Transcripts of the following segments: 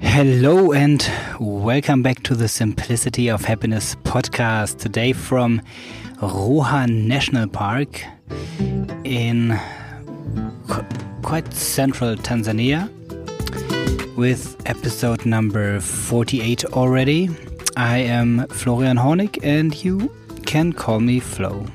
Hello and welcome back to the Simplicity of Happiness podcast. Today from Ruaha National Park in qu- quite central Tanzania with episode number 48 already. I am Florian Hornig and you can call me Floh.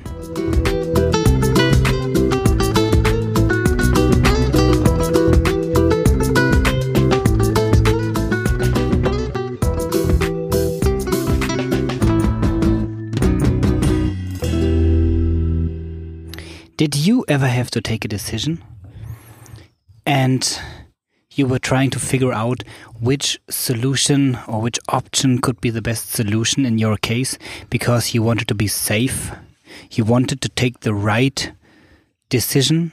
Did you ever have to take a decision? And you were trying to figure out which solution or which option could be the best solution in your case because you wanted to be safe. You wanted to take the right decision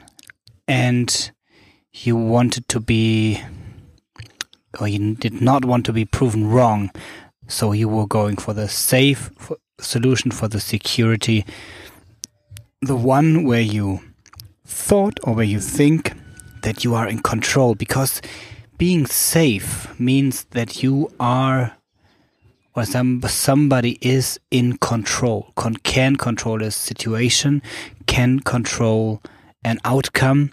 and you wanted to be, or you did not want to be proven wrong. So you were going for the safe solution for the security the one where you thought or where you think that you are in control because being safe means that you are or some somebody is in control con- can control a situation can control an outcome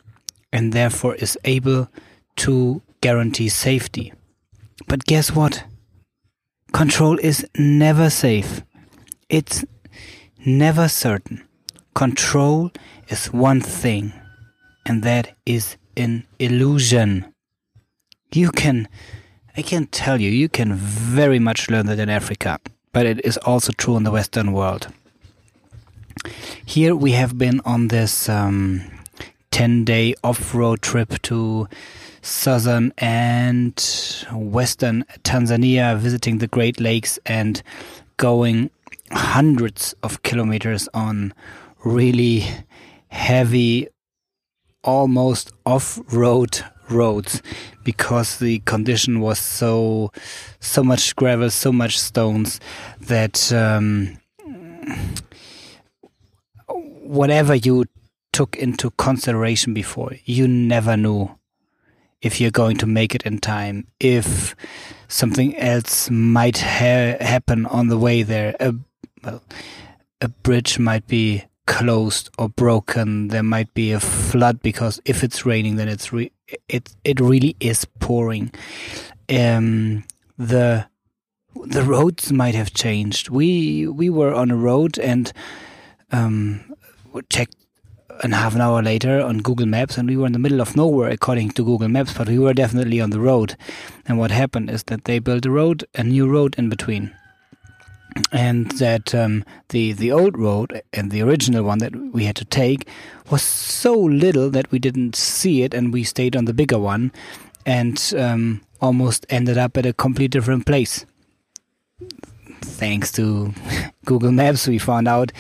and therefore is able to guarantee safety. But guess what? Control is never safe. It's never certain control is one thing, and that is an illusion. You can, I can tell you, you can very much learn that in Africa, but it is also true in the Western world. Here we have been on this um, 10 day off road trip to southern and western Tanzania, visiting the Great Lakes and going hundreds of kilometers on really heavy, almost off road roads because the condition was so so much gravel, so much stones that um, whatever you took into consideration before, you never knew if you're going to make it in time, if something else might ha happen on the way there. A, well, a bridge might be closed or broken. There might be a flood because if it's raining, then it's re- it it really is pouring. Um, the the roads might have changed. We we were on a road and um, checked and half an hour later on Google Maps, and we were in the middle of nowhere according to Google Maps, but we were definitely on the road. And what happened is that they built a road, a new road in between and that um, the the old road and the original one that we had to take was so little that we didn't see it, and we stayed on the bigger one, and um, almost ended up at a completely different place. Thanks to Google Maps, we found out,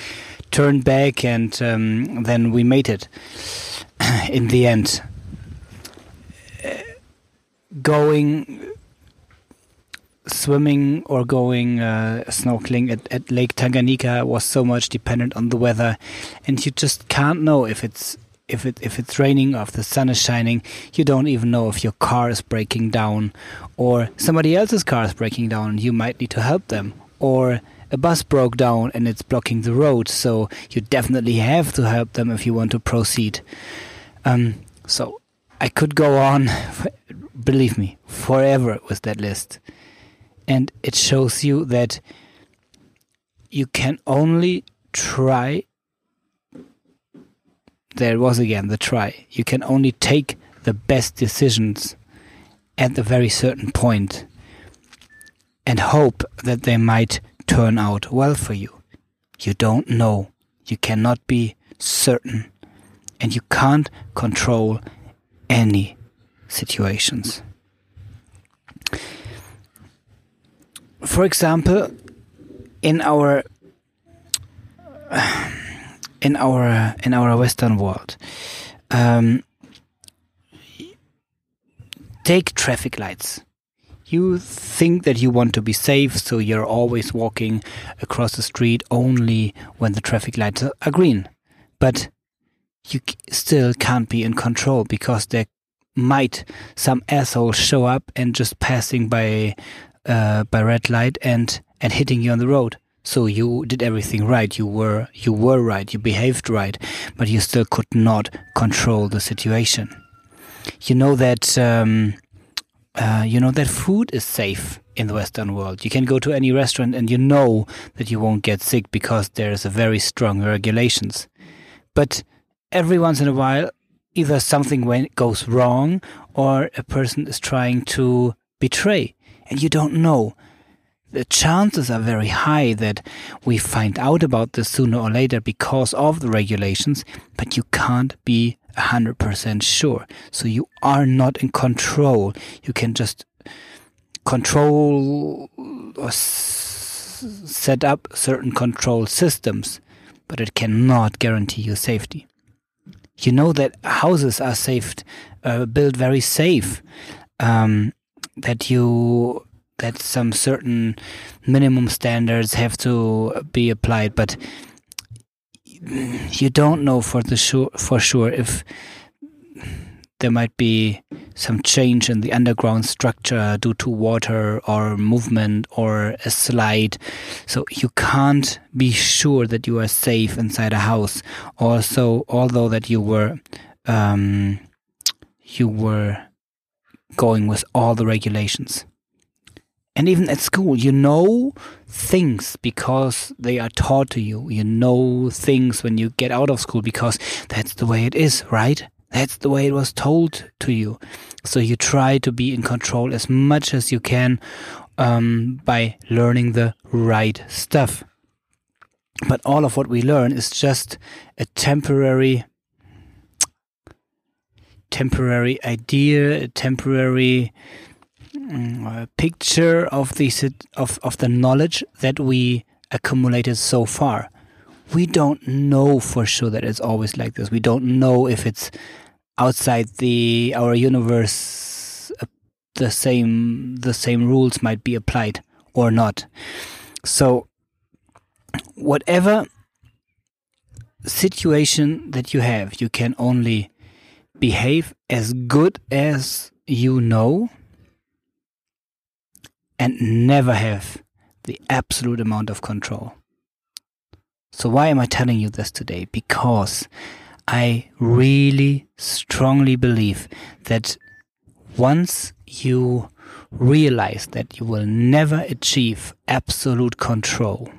turned back, and um, then we made it. In the end, uh, going swimming or going uh, snorkeling at, at Lake Tanganyika was so much dependent on the weather, and you just can't know if it's if it if it's raining or if the sun is shining. You don't even know if your car is breaking down, or somebody else's car is breaking down. and You might need to help them, or a bus broke down and it's blocking the road. So you definitely have to help them if you want to proceed. Um, so I could go on, believe me, forever with that list and it shows you that you can only try. There was again the try. You can only take the best decisions at a very certain point and hope that they might turn out well for you. You don't know. You cannot be certain. And you can't control any situations for example, in our in our in our Western world, um, take traffic lights. You think that you want to be safe, so you're always walking across the street only when the traffic lights are green. But you still can't be in control because there might some asshole show up and just passing by uh, by red light and and hitting you on the road. So you did everything right. You were you were right. You behaved right, but you still could not control the situation. You know that um, uh, you know that food is safe in the Western world. You can go to any restaurant and you know that you won't get sick because there is a very strong regulations. But every once in a while, either something goes wrong or a person is trying to betray and you don't know. The chances are very high that we find out about this sooner or later because of the regulations, but you can't be 100% sure. So you are not in control. You can just control or set up certain control systems, but it cannot guarantee you safety you know that houses are saved, uh, built very safe. Um, that you that some certain minimum standards have to be applied, but you don't know for the sure for sure if there might be some change in the underground structure due to water or movement or a slide. So you can't be sure that you are safe inside a house. Also, although that you were, um, you were going with all the regulations. And even at school, you know things because they are taught to you. You know things when you get out of school because that's the way it is, right? That's the way it was told to you. So you try to be in control as much as you can um, by learning the right stuff. But all of what we learn is just a temporary, temporary idea, a temporary um, picture of the of of the knowledge that we accumulated so far we don't know for sure that it's always like this. We don't know if it's outside the our universe uh, the same the same rules might be applied or not. So whatever situation that you have, you can only behave as good as you know and never have the absolute amount of control. So, why am I telling you this today? Because I really strongly believe that once you realize that you will never achieve absolute control,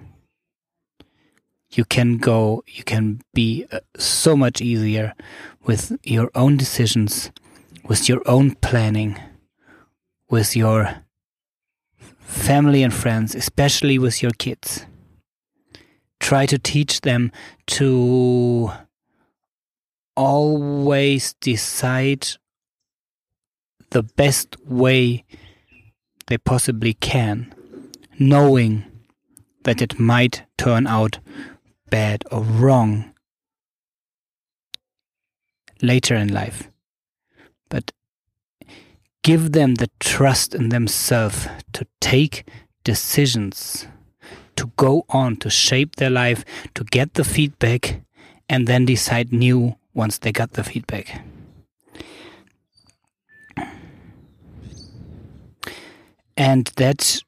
you can go, you can be uh, so much easier with your own decisions, with your own planning, with your family and friends, especially with your kids. Try to teach them to always decide the best way they possibly can, knowing that it might turn out bad or wrong later in life. But give them the trust in themselves to take decisions to go on to shape their life, to get the feedback, and then decide new once they got the feedback. And that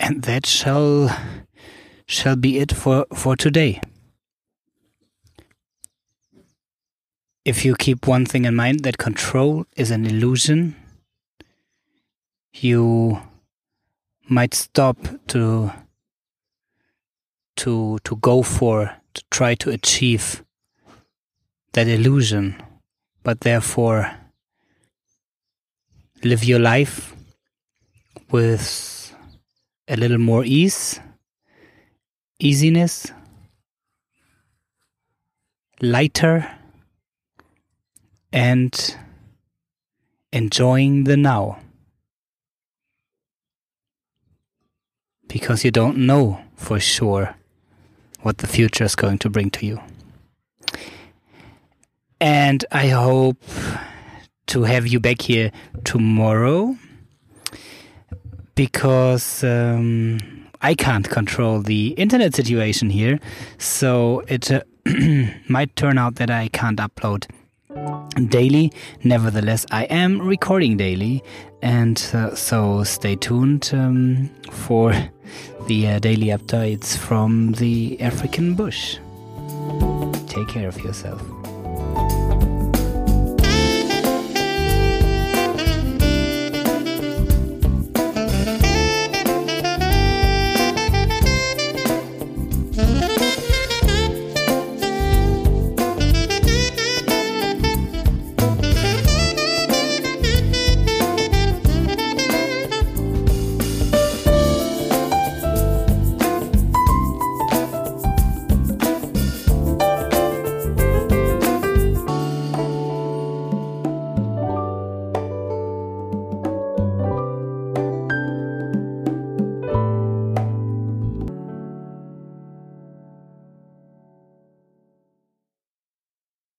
and that shall shall be it for, for today. If you keep one thing in mind that control is an illusion, you might stop to to to go for to try to achieve that illusion but therefore live your life with a little more ease easiness lighter and enjoying the now because you don't know for sure what the future is going to bring to you. And I hope to have you back here tomorrow because um, I can't control the internet situation here. So it uh, might turn out that I can't upload daily. Nevertheless, I am recording daily, and uh, so stay tuned um, for the uh, daily updates from the African bush. Take care of yourself.